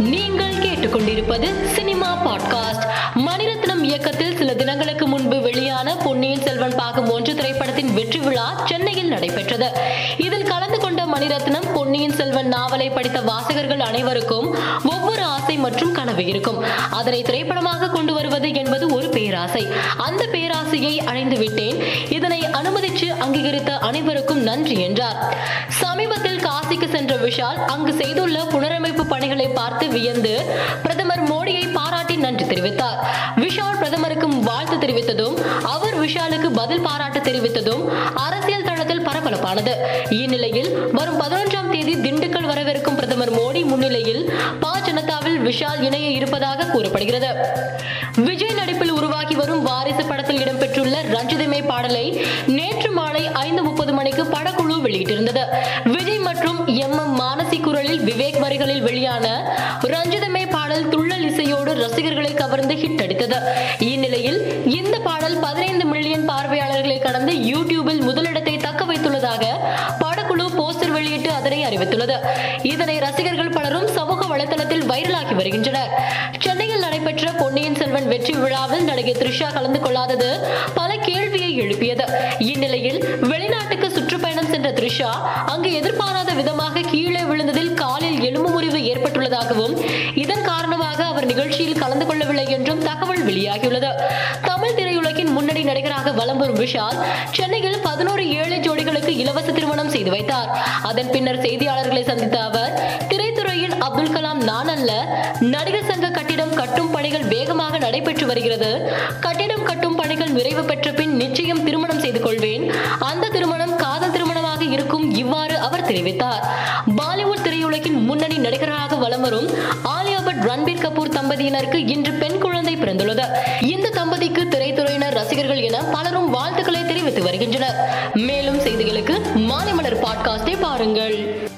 நீங்கள் கேட்டுக்கொண்டிருப்பது cinema podcast. Mani Ratnam இயக்கத்தில் சில தினங்களுக்கு முன்பு வெளியான பொன்னியின் செல்வன் பாகம் ஒன்று திரைப்படத்தின் வெற்றி விழா சென்னையில் நடைபெற்றது. இதில் கலந்து கொண்ட மணிரத்னம் பொன்னியின் செல்வன் நாவலை படித்த வாசகர்கள் அனைவருக்கும் ஒவ்வொரு ஆசை மற்றும் கனவு இருக்கும். அதனை திரைப்படமாக கொண்டு வருவது என்பது ஒரு பேராசை. அந்த பேராசையை அடைந்து விட்டேன். இதனை அனுமதிச்சு அங்கீகரித்த அனைவருக்கும் நன்றி என்றார். சமீபத்தில் காசிக்கு சென்ற விஷால் அங்கு செய்துள்ள புனரமைப்பு பார்த்து வியந்து பிரதமர் மோடியை பாராட்டி நன்றி தெரிவித்தார். விஷால் பிரதமருக்கு வாழ்த்து தெரிவித்ததும் அவர் விஷாலுக்கு பதில் பாராட்டு தெரிவித்ததும் அரசியல் தளத்தில் பரபரப்பானது. இந்நிலையில் வரும் பதினொன்றாம் தேதி திண்டுக்கல் வரவிருக்கும் பிரதமர் மோடி முன்னிலையில் பா ஜனதாவில் விஷால் இணைய இருப்பதாக கூறப்படுகிறது. விஜய் நடிப்பில் உருவாகி வரும் வாரிசு படத்தில் இடம்பெற்றுள்ள ரஞ்சிதமே பாடலை நேற்று மாலை ஐந்து முப்பது மணிக்கு படக்குழு வெளியிட்டிருந்தது. விஜய் மற்றும் எம். எம். மானசி குரலில் விவேக் வரிகளில் வெளியான ரஞ்சிதமே பாடல் துள்ளல் இசையோடு ரசிகர்களை கவர்ந்து ஹிட் அடித்தது. இந்நிலையில் இந்த பாடல் பதினைந்து மில்லியன் பார்வையாளர்களை கடந்து யூடியூபில் முதலிடத்தை தக்க வைத்துள்ளதாக படக்குழு போஸ்டர் வெளியிட்டு அதனை அறிவித்துள்ளது. இதனை ரசிகர்கள் பலரும் சமூக வலைதளத்தில் வைரலாகி வருகின்றனர். சென்னையில் நடைபெற்ற பொன்னியின் செல்வன் வெற்றி விழாவில் நடிகை த்ரிஷா கலந்து கொள்ளாதது பல கேள்வியை எழுப்பியது. இந்நிலையில் வெளிநாட்டு த்ரிஷா அங்கு எதிர்பாராத விதமாக கீழே விழுந்ததில் காலில் எலும்பு முறிவு ஏற்பட்டுள்ளதாகவும் இதன் காரணமாக அவர் நிகழ்ச்சியில் கலந்து கொள்ளவில்லை என்றும் தகவல் வெளியாகியுள்ளது. தமிழ் திரையுலகின் முன்னணி நடிகராக வலம் வரும் விஷால் சென்னையில் பதினோரு ஏழை ஜோடிகளுக்கு இலவச திருமணம் செய்து வைத்தார். அதன் பின்னர் செய்தியாளர்களை சந்தித்த அவர் திரைத்துறையில் அப்துல் கலாம் நான் அல்ல நடிகர் சங்க கட்டிடம் கட்டும் பணிகள் வேகமாக நடைபெற்று வருகிறது. கட்டிடம் கட்டும் பணிகள் நிறைவு பெற்ற பின் நிச்சயம் திருமணம் செய்து தெரிவித்தார். பாலிவுட் திரையுலகின் முன்னணி நடிகராக வலம் வரும் ஆலியா பட் ரன்பீர் கபூர் தம்பதியினருக்கு இன்று பெண் குழந்தை பிறந்துள்ளது. இந்த தம்பதிக்கு திரைத்துறையினர் ரசிகர்கள் என பலரும் வாழ்த்துக்களை தெரிவித்து வருகின்றனர். மேலும் செய்திகளுக்கு மாலை மலர் பாட்காஸ்டை பாருங்கள்.